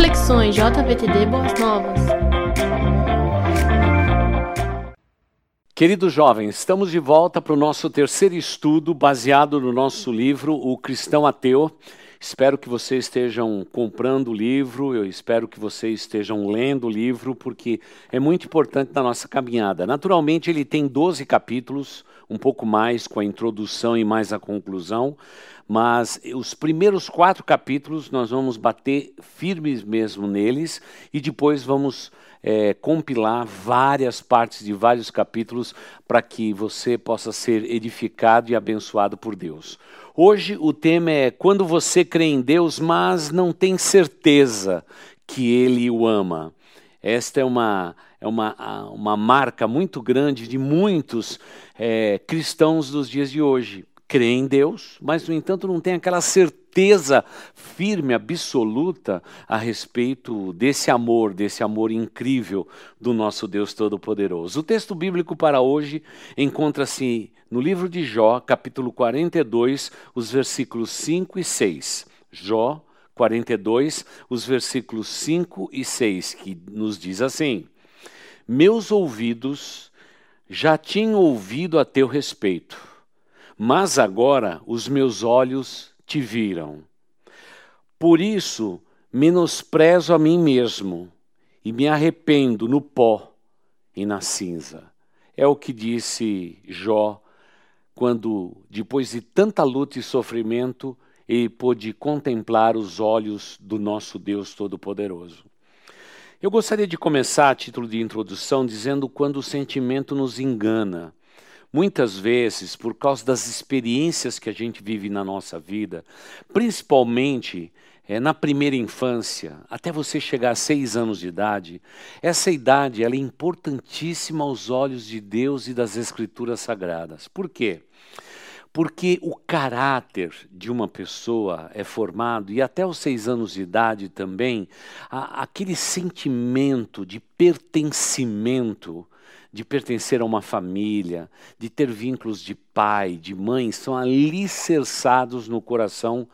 Reflexões JVTD Boas Novas. Queridos jovens, estamos de volta para o nosso terceiro estudo baseado no nosso livro O Cristão Ateu. Espero que vocês estejam comprando o livro, eu espero que vocês estejam lendo o livro, porque é muito importante na nossa caminhada. Naturalmente, ele tem 12 capítulos, um pouco mais com a introdução e mais a conclusão, mas os primeiros quatro capítulos nós vamos bater firmes mesmo neles e depois vamos é, compilar várias partes de vários capítulos para que você possa ser edificado e abençoado por Deus. Hoje o tema é quando você crê em Deus, mas não tem certeza que Ele o ama. Esta é uma, é uma, uma marca muito grande de muitos é, cristãos dos dias de hoje. Crê em Deus, mas, no entanto, não tem aquela certeza firme, absoluta a respeito desse amor, desse amor incrível do nosso Deus Todo-Poderoso. O texto bíblico para hoje encontra-se no livro de Jó, capítulo 42, os versículos 5 e 6. Jó 42, os versículos 5 e 6, que nos diz assim: Meus ouvidos já tinham ouvido a teu respeito, mas agora os meus olhos te viram. Por isso menosprezo a mim mesmo e me arrependo no pó e na cinza. É o que disse Jó quando, depois de tanta luta e sofrimento, ele pôde contemplar os olhos do nosso Deus Todo-Poderoso. Eu gostaria de começar a título de introdução dizendo quando o sentimento nos engana. Muitas vezes, por causa das experiências que a gente vive na nossa vida, principalmente é, na primeira infância, até você chegar a seis anos de idade, essa idade ela é importantíssima aos olhos de Deus e das Escrituras Sagradas. Por quê? Porque o caráter de uma pessoa é formado, e até os seis anos de idade também, a, aquele sentimento de pertencimento, de pertencer a uma família, de ter vínculos de pai, de mãe, são alicerçados no coração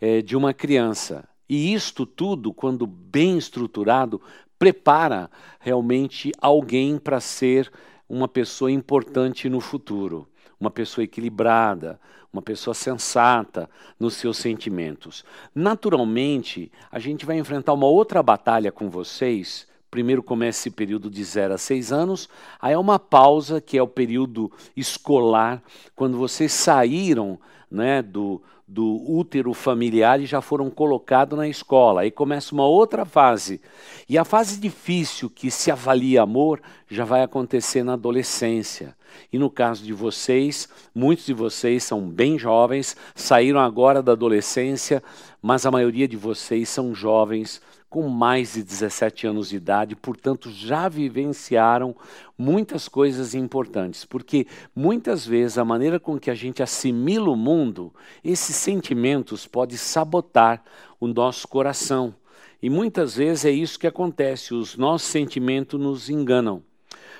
é, de uma criança. E isto tudo, quando bem estruturado, prepara realmente alguém para ser uma pessoa importante no futuro uma pessoa equilibrada, uma pessoa sensata nos seus sentimentos. Naturalmente, a gente vai enfrentar uma outra batalha com vocês. Primeiro começa esse período de 0 a 6 anos, aí é uma pausa, que é o período escolar, quando vocês saíram né, do, do útero familiar e já foram colocados na escola. Aí começa uma outra fase. E a fase difícil que se avalia amor já vai acontecer na adolescência. E no caso de vocês, muitos de vocês são bem jovens, saíram agora da adolescência, mas a maioria de vocês são jovens com mais de 17 anos de idade, portanto já vivenciaram muitas coisas importantes, porque muitas vezes a maneira com que a gente assimila o mundo, esses sentimentos podem sabotar o nosso coração. E muitas vezes é isso que acontece, os nossos sentimentos nos enganam.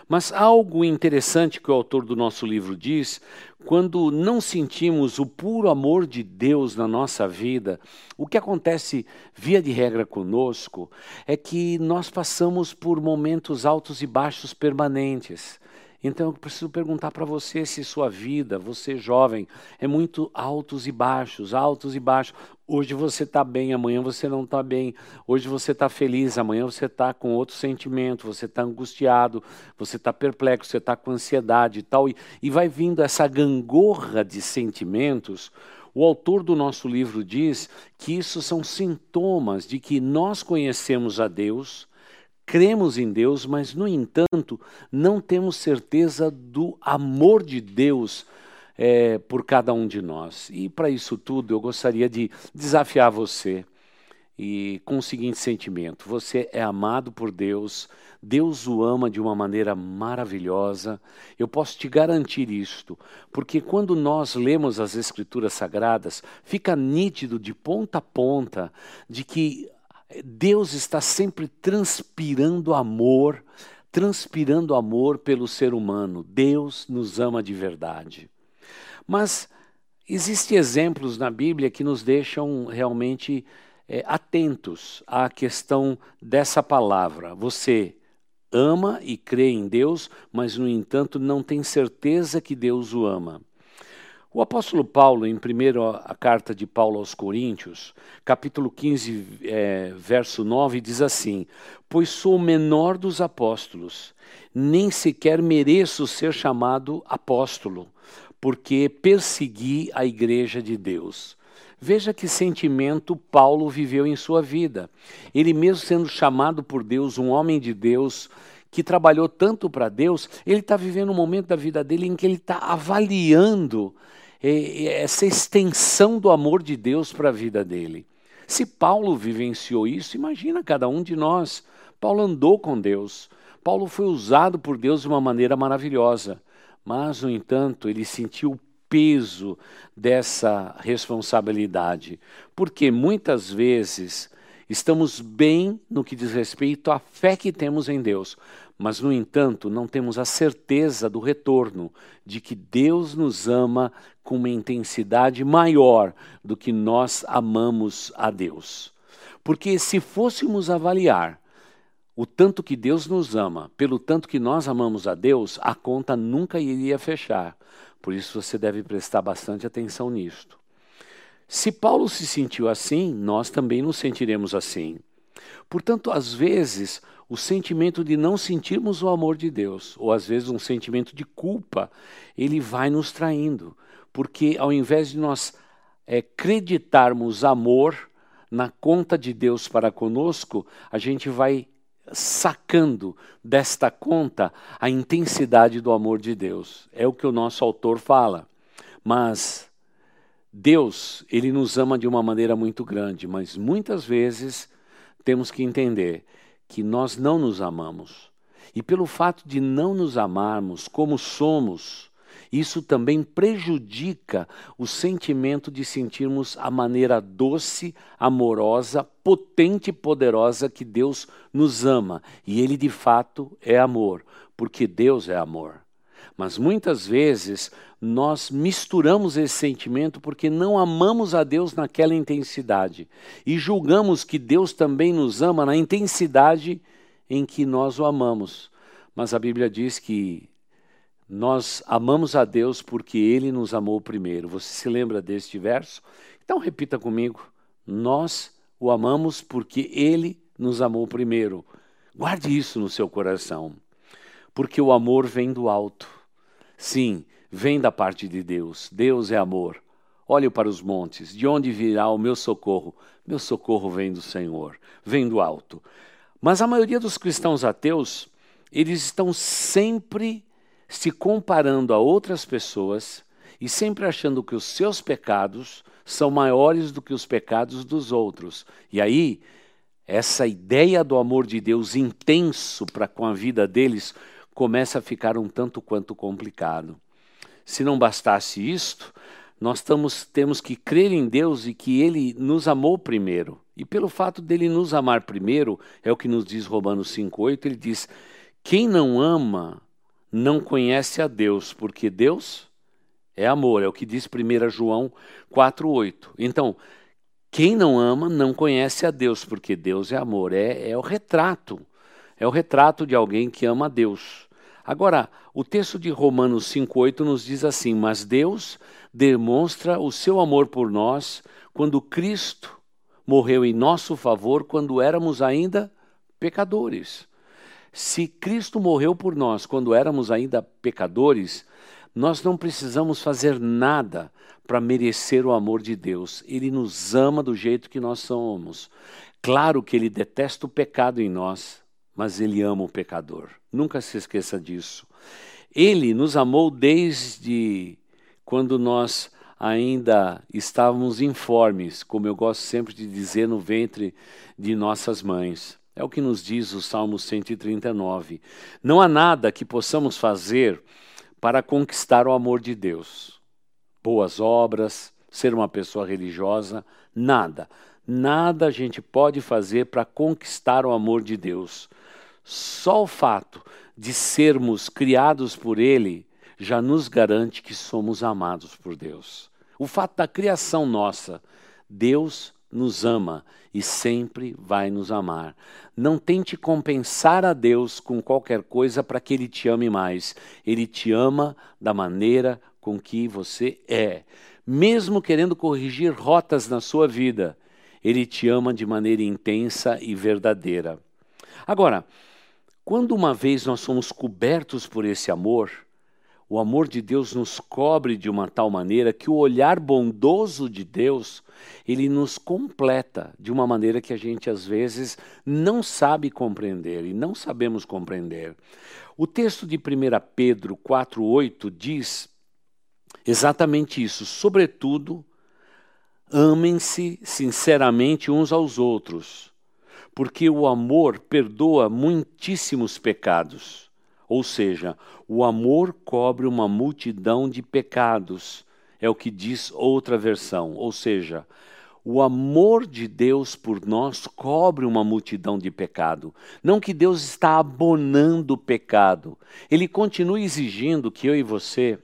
Mas algo interessante que o autor do nosso livro diz, quando não sentimos o puro amor de Deus na nossa vida, o que acontece via de regra conosco é que nós passamos por momentos altos e baixos permanentes. Então eu preciso perguntar para você se sua vida, você jovem, é muito altos e baixos, altos e baixos. Hoje você está bem, amanhã você não está bem. Hoje você está feliz, amanhã você está com outro sentimento, você está angustiado, você está perplexo, você está com ansiedade e tal. E, e vai vindo essa gangorra de sentimentos. O autor do nosso livro diz que isso são sintomas de que nós conhecemos a Deus, cremos em Deus, mas, no entanto, não temos certeza do amor de Deus é, por cada um de nós. E para isso tudo, eu gostaria de desafiar você e com o seguinte sentimento: você é amado por Deus, Deus o ama de uma maneira maravilhosa. Eu posso te garantir isto, porque quando nós lemos as Escrituras Sagradas, fica nítido de ponta a ponta de que Deus está sempre transpirando amor, transpirando amor pelo ser humano. Deus nos ama de verdade. Mas existem exemplos na Bíblia que nos deixam realmente é, atentos à questão dessa palavra. Você ama e crê em Deus, mas, no entanto, não tem certeza que Deus o ama. O apóstolo Paulo, em primeiro a carta de Paulo aos Coríntios, capítulo 15, é, verso 9, diz assim: Pois sou o menor dos apóstolos, nem sequer mereço ser chamado apóstolo, porque persegui a igreja de Deus. Veja que sentimento Paulo viveu em sua vida. Ele, mesmo sendo chamado por Deus, um homem de Deus, que trabalhou tanto para Deus, ele está vivendo um momento da vida dele em que ele está avaliando eh, essa extensão do amor de Deus para a vida dele. Se Paulo vivenciou isso, imagina cada um de nós. Paulo andou com Deus. Paulo foi usado por Deus de uma maneira maravilhosa. Mas, no entanto, ele sentiu o peso dessa responsabilidade. Porque muitas vezes estamos bem no que diz respeito à fé que temos em Deus, mas, no entanto, não temos a certeza do retorno, de que Deus nos ama com uma intensidade maior do que nós amamos a Deus. Porque se fôssemos avaliar o tanto que Deus nos ama, pelo tanto que nós amamos a Deus, a conta nunca iria fechar. Por isso você deve prestar bastante atenção nisto. Se Paulo se sentiu assim, nós também nos sentiremos assim. Portanto, às vezes, o sentimento de não sentirmos o amor de Deus, ou às vezes um sentimento de culpa, ele vai nos traindo, porque ao invés de nós é, acreditarmos amor na conta de Deus para conosco, a gente vai sacando desta conta a intensidade do amor de Deus. É o que o nosso autor fala. Mas Deus, ele nos ama de uma maneira muito grande, mas muitas vezes temos que entender que nós não nos amamos. E pelo fato de não nos amarmos como somos, isso também prejudica o sentimento de sentirmos a maneira doce, amorosa, potente e poderosa que Deus nos ama. E Ele de fato é amor, porque Deus é amor. Mas muitas vezes nós misturamos esse sentimento porque não amamos a Deus naquela intensidade e julgamos que Deus também nos ama na intensidade em que nós o amamos. Mas a Bíblia diz que nós amamos a Deus porque Ele nos amou primeiro. Você se lembra deste verso? Então repita comigo: Nós o amamos porque Ele nos amou primeiro. Guarde isso no seu coração, porque o amor vem do alto. Sim, vem da parte de Deus. Deus é amor. Olhe para os montes, de onde virá o meu socorro? Meu socorro vem do Senhor, vem do alto. Mas a maioria dos cristãos ateus, eles estão sempre se comparando a outras pessoas e sempre achando que os seus pecados são maiores do que os pecados dos outros. E aí, essa ideia do amor de Deus intenso para com a vida deles começa a ficar um tanto quanto complicado. Se não bastasse isto, nós tamos, temos que crer em Deus e que Ele nos amou primeiro. E pelo fato dele nos amar primeiro, é o que nos diz Romanos 5,8, ele diz: quem não ama não conhece a Deus, porque Deus é amor, é o que diz 1 João 4,8. Então, quem não ama não conhece a Deus, porque Deus é amor. É, é o retrato, é o retrato de alguém que ama a Deus. Agora, o texto de Romanos 5,8 nos diz assim: Mas Deus demonstra o seu amor por nós quando Cristo morreu em nosso favor quando éramos ainda pecadores. Se Cristo morreu por nós quando éramos ainda pecadores, nós não precisamos fazer nada para merecer o amor de Deus. Ele nos ama do jeito que nós somos. Claro que ele detesta o pecado em nós, mas ele ama o pecador. Nunca se esqueça disso. Ele nos amou desde quando nós ainda estávamos informes, como eu gosto sempre de dizer, no ventre de nossas mães. É o que nos diz o Salmo 139. Não há nada que possamos fazer para conquistar o amor de Deus. Boas obras, ser uma pessoa religiosa, nada. Nada a gente pode fazer para conquistar o amor de Deus. Só o fato de sermos criados por Ele já nos garante que somos amados por Deus. O fato da criação nossa, Deus nos ama e sempre vai nos amar. Não tente compensar a Deus com qualquer coisa para que Ele te ame mais. Ele te ama da maneira com que você é. Mesmo querendo corrigir rotas na sua vida, Ele te ama de maneira intensa e verdadeira. Agora, quando uma vez nós somos cobertos por esse amor, o amor de Deus nos cobre de uma tal maneira que o olhar bondoso de Deus, ele nos completa de uma maneira que a gente às vezes não sabe compreender e não sabemos compreender. O texto de 1 Pedro 4:8 diz exatamente isso, sobretudo, amem-se sinceramente uns aos outros, porque o amor perdoa muitíssimos pecados. Ou seja, o amor cobre uma multidão de pecados, é o que diz outra versão. Ou seja, o amor de Deus por nós cobre uma multidão de pecado. Não que Deus está abonando o pecado. Ele continua exigindo que eu e você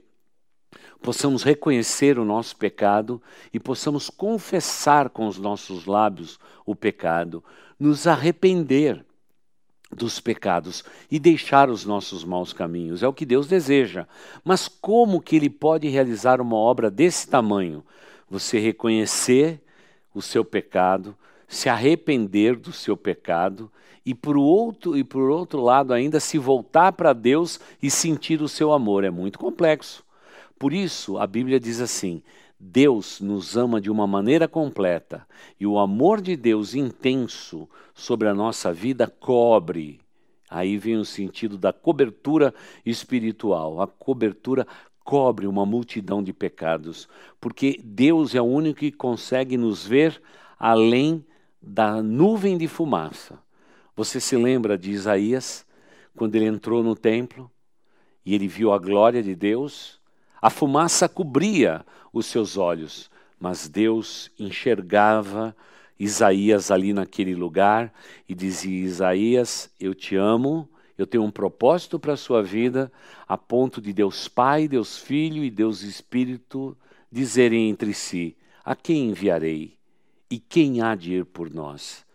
possamos reconhecer o nosso pecado e possamos confessar com os nossos lábios o pecado, nos arrepender dos pecados e deixar os nossos maus caminhos. É o que Deus deseja. Mas como que ele pode realizar uma obra desse tamanho? Você reconhecer o seu pecado, se arrepender do seu pecado e por outro e por outro lado ainda se voltar para Deus e sentir o seu amor. É muito complexo. Por isso a Bíblia diz assim: Deus nos ama de uma maneira completa e o amor de Deus intenso sobre a nossa vida cobre. Aí vem o sentido da cobertura espiritual. A cobertura cobre uma multidão de pecados, porque Deus é o único que consegue nos ver além da nuvem de fumaça. Você se lembra de Isaías, quando ele entrou no templo e ele viu a glória de Deus? A fumaça cobria os seus olhos, mas Deus enxergava Isaías ali naquele lugar e dizia: Isaías, eu te amo, eu tenho um propósito para a sua vida, a ponto de Deus Pai, Deus Filho e Deus Espírito dizerem entre si: A quem enviarei? E quem há de ir por nós?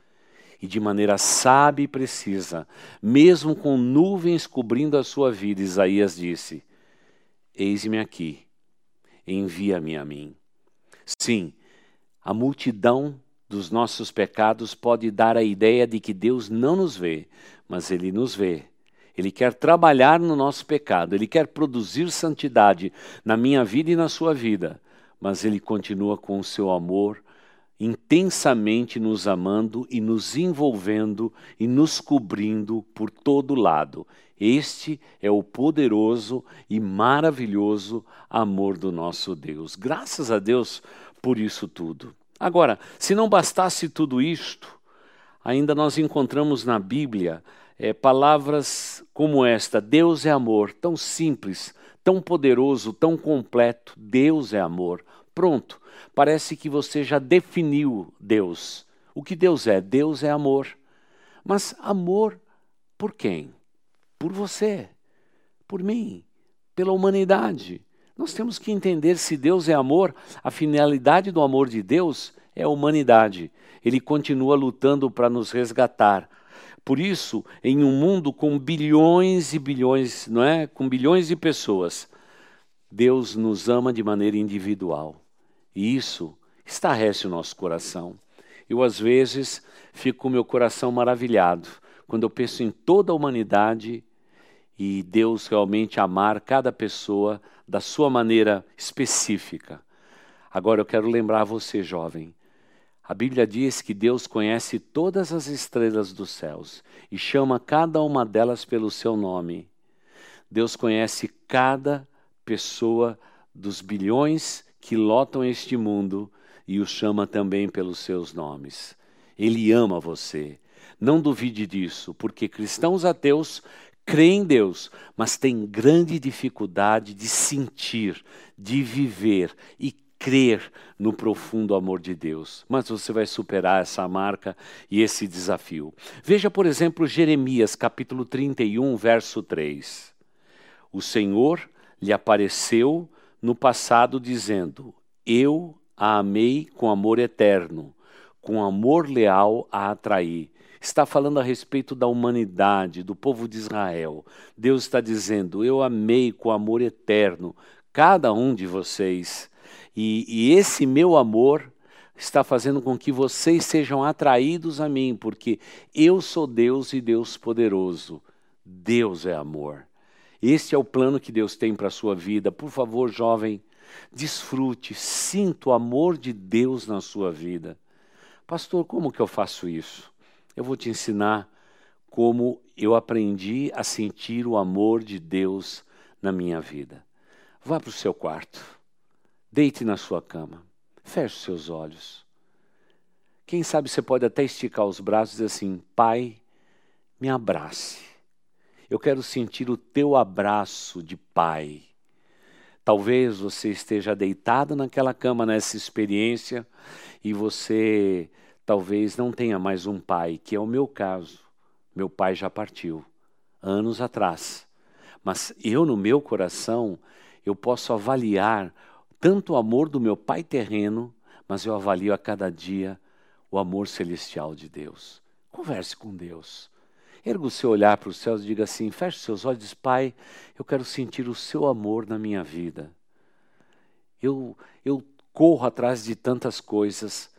E de maneira sábia e precisa, mesmo com nuvens cobrindo a sua vida, Isaías disse: Eis-me aqui, envia-me a mim. Sim, a multidão dos nossos pecados pode dar a ideia de que Deus não nos vê, mas Ele nos vê. Ele quer trabalhar no nosso pecado, Ele quer produzir santidade na minha vida e na sua vida, mas Ele continua com o seu amor intensamente nos amando e nos envolvendo e nos cobrindo por todo lado. Este é o poderoso e maravilhoso amor do nosso Deus. Graças a Deus por isso tudo. Agora, se não bastasse tudo isto, ainda nós encontramos na Bíblia é, palavras como esta: Deus é amor, tão simples, tão poderoso, tão completo. Deus é amor. Pronto, parece que você já definiu Deus. O que Deus é? Deus é amor. Mas amor por quem? Por você, por mim, pela humanidade. Nós temos que entender se Deus é amor, a finalidade do amor de Deus é a humanidade. Ele continua lutando para nos resgatar. Por isso, em um mundo com bilhões e bilhões, não é? Com bilhões de pessoas, Deus nos ama de maneira individual. E isso estarrece o nosso coração. Eu, às vezes, fico com meu coração maravilhado quando eu penso em toda a humanidade e Deus realmente amar cada pessoa da sua maneira específica. Agora eu quero lembrar você, jovem. A Bíblia diz que Deus conhece todas as estrelas dos céus e chama cada uma delas pelo seu nome. Deus conhece cada pessoa dos bilhões que lotam este mundo e o chama também pelos seus nomes. Ele ama você. Não duvide disso, porque cristãos ateus creem em Deus, mas têm grande dificuldade de sentir, de viver e crer no profundo amor de Deus. Mas você vai superar essa marca e esse desafio. Veja, por exemplo, Jeremias, capítulo 31, verso 3. O Senhor lhe apareceu no passado, dizendo: Eu a amei com amor eterno, com amor leal a atrair. Está falando a respeito da humanidade, do povo de Israel. Deus está dizendo: Eu amei com amor eterno cada um de vocês. E, e esse meu amor está fazendo com que vocês sejam atraídos a mim, porque eu sou Deus e Deus poderoso. Deus é amor. Este é o plano que Deus tem para a sua vida. Por favor, jovem, desfrute, sinta o amor de Deus na sua vida. Pastor, como que eu faço isso? Eu vou te ensinar como eu aprendi a sentir o amor de Deus na minha vida. Vá para o seu quarto, deite na sua cama, feche os seus olhos. Quem sabe você pode até esticar os braços e dizer assim: Pai, me abrace. Eu quero sentir o teu abraço de pai. Talvez você esteja deitado naquela cama nessa experiência e você talvez não tenha mais um pai, que é o meu caso. Meu pai já partiu anos atrás. Mas eu no meu coração, eu posso avaliar tanto o amor do meu pai terreno, mas eu avalio a cada dia o amor celestial de Deus. Converse com Deus. Erga o seu olhar para os céus e diga assim: feche seus olhos diz, Pai, eu quero sentir o seu amor na minha vida. Eu, eu corro atrás de tantas coisas.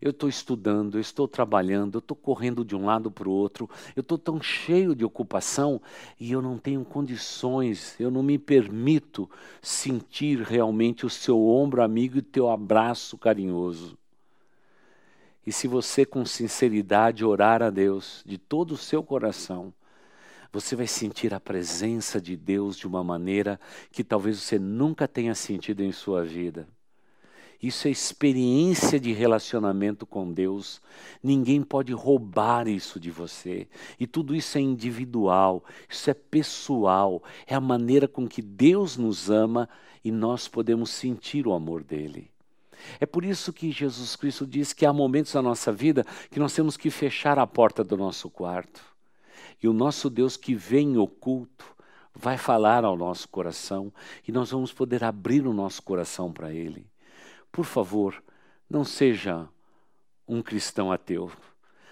Eu estou estudando, eu estou trabalhando, eu estou correndo de um lado para o outro, eu estou tão cheio de ocupação e eu não tenho condições, eu não me permito sentir realmente o seu ombro amigo e o teu abraço carinhoso. E se você, com sinceridade, orar a Deus de todo o seu coração, você vai sentir a presença de Deus de uma maneira que talvez você nunca tenha sentido em sua vida. Isso é experiência de relacionamento com Deus. Ninguém pode roubar isso de você. E tudo isso é individual, isso é pessoal, é a maneira com que Deus nos ama e nós podemos sentir o amor dele. É por isso que Jesus Cristo diz que há momentos na nossa vida que nós temos que fechar a porta do nosso quarto. E o nosso Deus que vem oculto vai falar ao nosso coração e nós vamos poder abrir o nosso coração para Ele. Por favor, não seja um cristão ateu.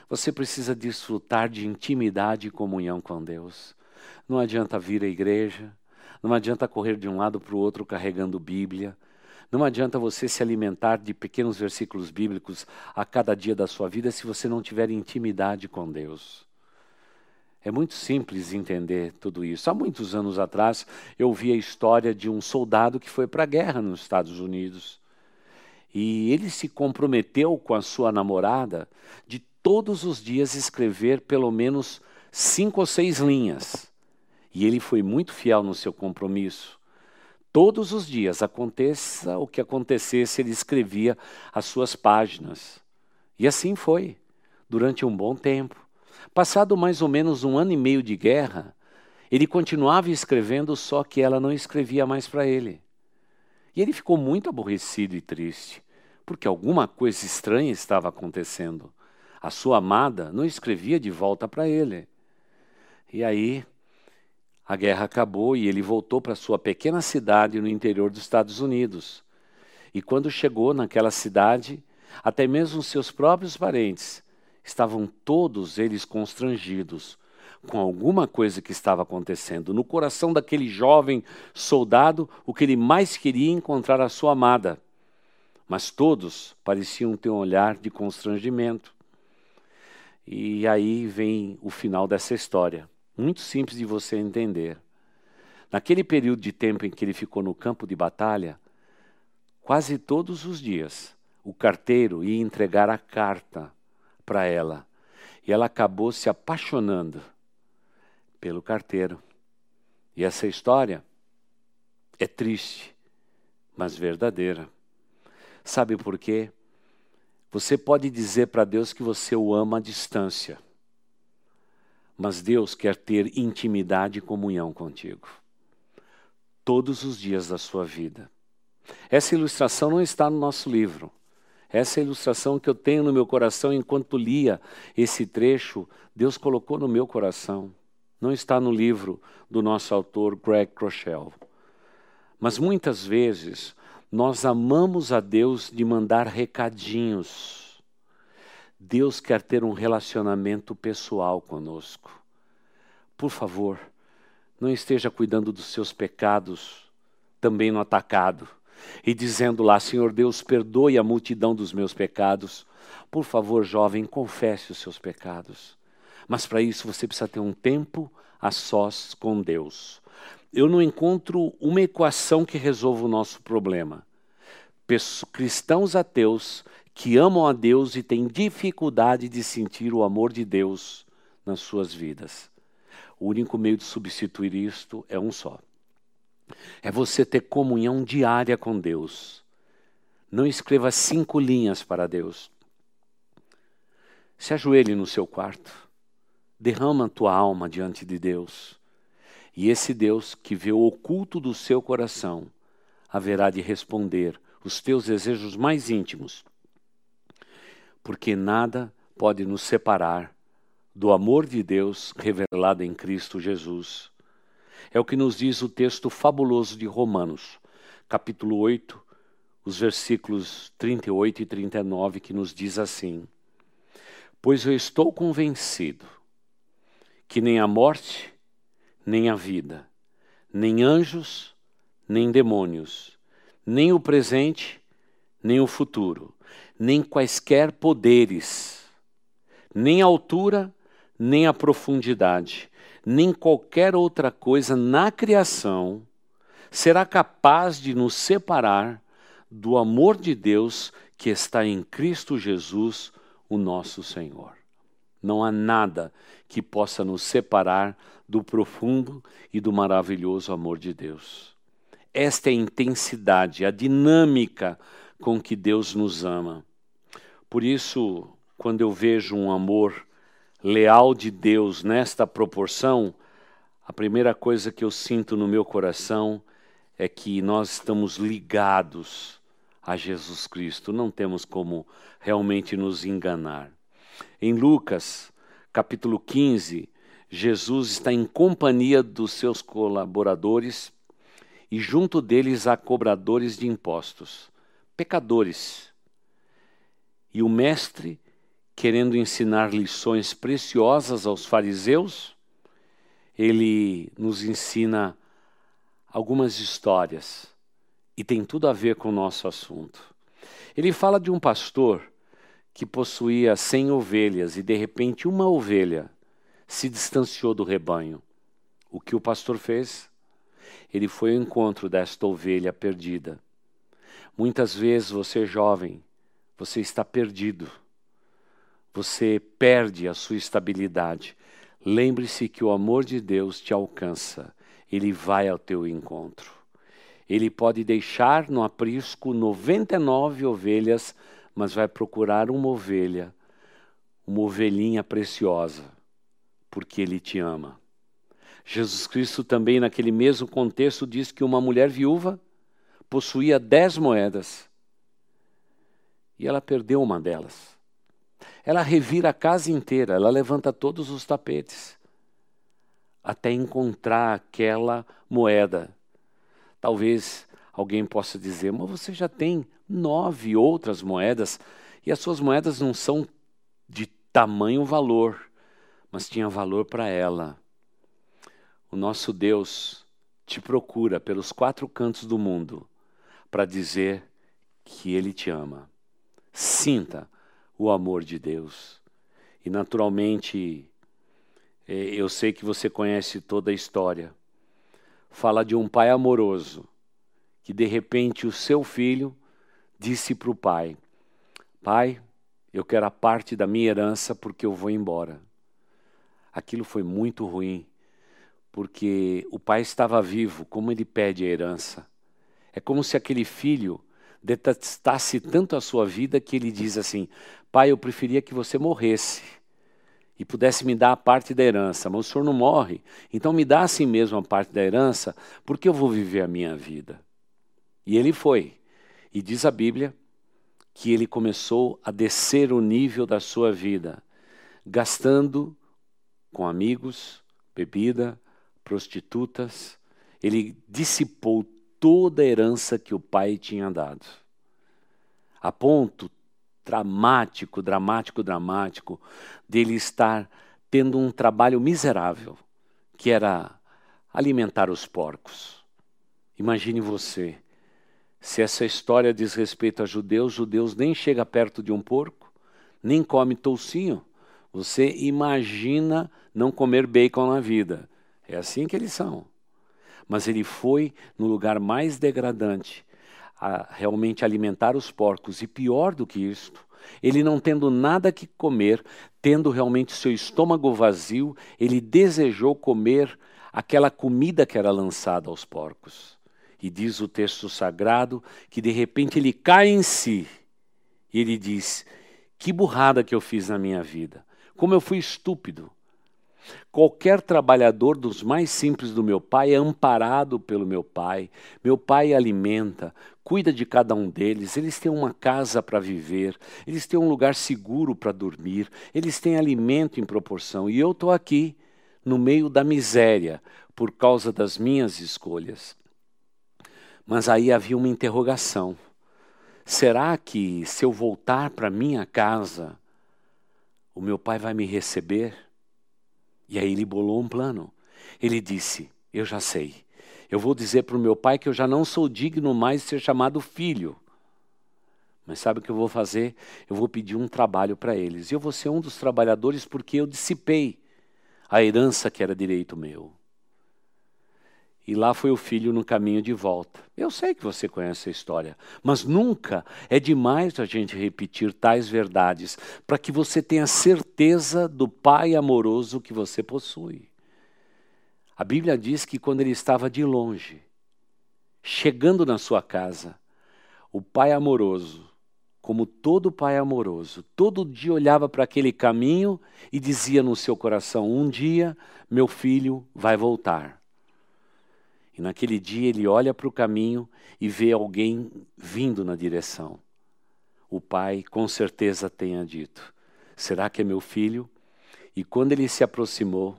Você precisa desfrutar de intimidade e comunhão com Deus. Não adianta vir à igreja, não adianta correr de um lado para o outro carregando Bíblia. Não adianta você se alimentar de pequenos versículos bíblicos a cada dia da sua vida se você não tiver intimidade com Deus. É muito simples entender tudo isso. Há muitos anos atrás, eu vi a história de um soldado que foi para a guerra nos Estados Unidos. E ele se comprometeu com a sua namorada de todos os dias escrever pelo menos cinco ou seis linhas. E ele foi muito fiel no seu compromisso. Todos os dias, aconteça o que acontecesse, ele escrevia as suas páginas. E assim foi, durante um bom tempo. Passado mais ou menos um ano e meio de guerra, ele continuava escrevendo, só que ela não escrevia mais para ele. E ele ficou muito aborrecido e triste, porque alguma coisa estranha estava acontecendo. A sua amada não escrevia de volta para ele. E aí a guerra acabou e ele voltou para sua pequena cidade no interior dos Estados Unidos. E quando chegou naquela cidade, até mesmo seus próprios parentes estavam todos eles constrangidos com alguma coisa que estava acontecendo. No coração daquele jovem soldado, o que ele mais queria encontrar a sua amada. Mas todos pareciam ter um olhar de constrangimento. E aí vem o final dessa história. Muito simples de você entender. Naquele período de tempo em que ele ficou no campo de batalha, quase todos os dias o carteiro ia entregar a carta para ela. E ela acabou se apaixonando pelo carteiro. E essa história é triste, mas verdadeira. Sabe por quê? Você pode dizer para Deus que você o ama à distância mas Deus quer ter intimidade e comunhão contigo. Todos os dias da sua vida. Essa ilustração não está no nosso livro. Essa ilustração que eu tenho no meu coração enquanto lia esse trecho, Deus colocou no meu coração. Não está no livro do nosso autor Greg Crochel. Mas muitas vezes nós amamos a Deus de mandar recadinhos Deus quer ter um relacionamento pessoal conosco. Por favor, não esteja cuidando dos seus pecados também no atacado e dizendo lá: Senhor Deus, perdoe a multidão dos meus pecados. Por favor, jovem, confesse os seus pecados. Mas para isso você precisa ter um tempo a sós com Deus. Eu não encontro uma equação que resolva o nosso problema. Cristãos ateus que amam a Deus e têm dificuldade de sentir o amor de Deus nas suas vidas. O único meio de substituir isto é um só é você ter comunhão diária com Deus. Não escreva cinco linhas para Deus. Se ajoelhe no seu quarto, derrama a tua alma diante de Deus. E esse Deus que vê o oculto do seu coração haverá de responder os teus desejos mais íntimos. Porque nada pode nos separar do amor de Deus revelado em Cristo Jesus. É o que nos diz o texto fabuloso de Romanos, capítulo 8, os versículos 38 e 39, que nos diz assim: Pois eu estou convencido que nem a morte, nem a vida, nem anjos, nem demônios, nem o presente, nem o futuro, nem quaisquer poderes, nem a altura, nem a profundidade, nem qualquer outra coisa na criação será capaz de nos separar do amor de Deus que está em Cristo Jesus, o nosso Senhor. Não há nada que possa nos separar do profundo e do maravilhoso amor de Deus. Esta é a intensidade, a dinâmica com que Deus nos ama. Por isso, quando eu vejo um amor leal de Deus nesta proporção, a primeira coisa que eu sinto no meu coração é que nós estamos ligados a Jesus Cristo, não temos como realmente nos enganar. Em Lucas, capítulo 15, Jesus está em companhia dos seus colaboradores e junto deles há cobradores de impostos, pecadores. E o mestre querendo ensinar lições preciosas aos fariseus, ele nos ensina algumas histórias e tem tudo a ver com o nosso assunto. Ele fala de um pastor que possuía cem ovelhas e de repente uma ovelha se distanciou do rebanho. O que o pastor fez? Ele foi ao encontro desta ovelha perdida. Muitas vezes você, jovem, você está perdido você perde a sua estabilidade. Lembre-se que o amor de Deus te alcança, ele vai ao teu encontro. Ele pode deixar no aprisco 99 ovelhas, mas vai procurar uma ovelha, uma ovelhinha preciosa, porque ele te ama. Jesus Cristo também, naquele mesmo contexto, diz que uma mulher viúva possuía dez moedas e ela perdeu uma delas. Ela revira a casa inteira, ela levanta todos os tapetes até encontrar aquela moeda. Talvez alguém possa dizer, mas você já tem nove outras moedas e as suas moedas não são de tamanho valor, mas tinha valor para ela. O nosso Deus te procura pelos quatro cantos do mundo para dizer que Ele te ama. Sinta o amor de Deus. E naturalmente, é, eu sei que você conhece toda a história. Fala de um pai amoroso que de repente o seu filho disse para o pai: Pai, eu quero a parte da minha herança porque eu vou embora. Aquilo foi muito ruim, porque o pai estava vivo, como ele pede a herança? É como se aquele filho detestasse tanto a sua vida que ele diz assim: Pai, eu preferia que você morresse e pudesse me dar a parte da herança, mas o senhor não morre, então me dá assim mesmo a parte da herança, porque eu vou viver a minha vida. E ele foi. E diz a Bíblia que ele começou a descer o nível da sua vida, gastando com amigos, bebida, prostitutas. Ele dissipou toda a herança que o pai tinha dado. A ponto dramático, dramático, dramático dele estar tendo um trabalho miserável, que era alimentar os porcos. Imagine você, se essa história diz respeito a judeus, judeus nem chega perto de um porco, nem come toucinho. Você imagina não comer bacon na vida. É assim que eles são. Mas ele foi no lugar mais degradante, a realmente alimentar os porcos. E pior do que isto, ele não tendo nada que comer, tendo realmente seu estômago vazio, ele desejou comer aquela comida que era lançada aos porcos. E diz o texto sagrado que de repente ele cai em si e ele diz: Que burrada que eu fiz na minha vida, como eu fui estúpido. Qualquer trabalhador dos mais simples do meu pai é amparado pelo meu pai. Meu pai alimenta, cuida de cada um deles. Eles têm uma casa para viver, eles têm um lugar seguro para dormir, eles têm alimento em proporção. E eu estou aqui, no meio da miséria, por causa das minhas escolhas. Mas aí havia uma interrogação: será que se eu voltar para minha casa, o meu pai vai me receber? E aí ele bolou um plano. Ele disse: Eu já sei. Eu vou dizer para o meu pai que eu já não sou digno mais de ser chamado filho. Mas sabe o que eu vou fazer? Eu vou pedir um trabalho para eles. E eu vou ser um dos trabalhadores porque eu dissipei a herança que era direito meu. E lá foi o filho no caminho de volta. Eu sei que você conhece a história, mas nunca é demais a gente repetir tais verdades para que você tenha certeza do Pai amoroso que você possui. A Bíblia diz que quando ele estava de longe, chegando na sua casa, o Pai amoroso, como todo pai amoroso, todo dia olhava para aquele caminho e dizia no seu coração: Um dia meu filho vai voltar. E naquele dia ele olha para o caminho e vê alguém vindo na direção. O pai com certeza tenha dito: Será que é meu filho? E quando ele se aproximou,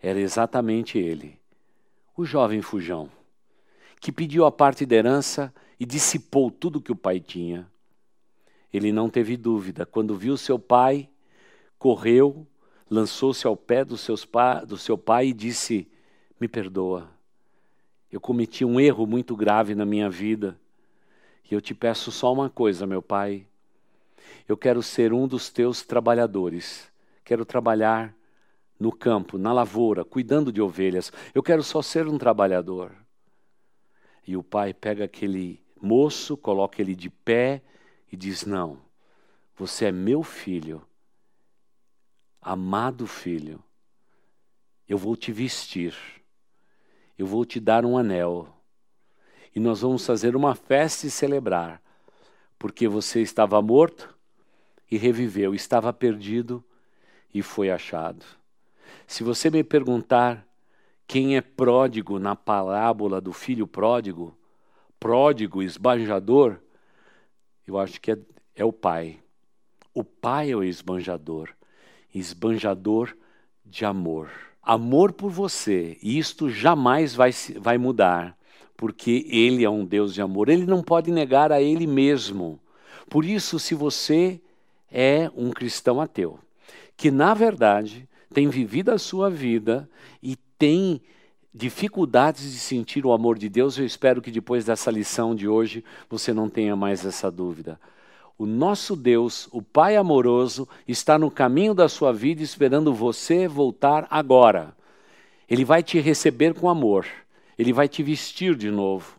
era exatamente ele, o jovem fujão, que pediu a parte da herança e dissipou tudo que o pai tinha. Ele não teve dúvida. Quando viu seu pai, correu, lançou-se ao pé do, pa, do seu pai e disse: Me perdoa eu cometi um erro muito grave na minha vida. E eu te peço só uma coisa, meu Pai. Eu quero ser um dos teus trabalhadores. Quero trabalhar no campo, na lavoura, cuidando de ovelhas. Eu quero só ser um trabalhador. E o pai pega aquele moço, coloca ele de pé e diz: Não, você é meu filho, amado filho. Eu vou te vestir eu vou te dar um anel. E nós vamos fazer uma festa e celebrar, porque você estava morto e reviveu, estava perdido e foi achado. Se você me perguntar quem é pródigo na parábola do filho pródigo, pródigo, esbanjador, eu acho que é, é o pai. O pai é o esbanjador, esbanjador de amor amor por você, e isto jamais vai, vai mudar, porque Ele é um Deus de amor. Ele não pode negar a Ele mesmo. Por isso, se você é um cristão ateu, que na verdade tem vivido a sua vida e tem dificuldades de sentir o amor de Deus, eu espero que depois dessa lição de hoje você não tenha mais essa dúvida. O nosso Deus, o Pai amoroso, está no caminho da sua vida esperando você voltar agora. Ele vai te receber com amor, ele vai te vestir de novo,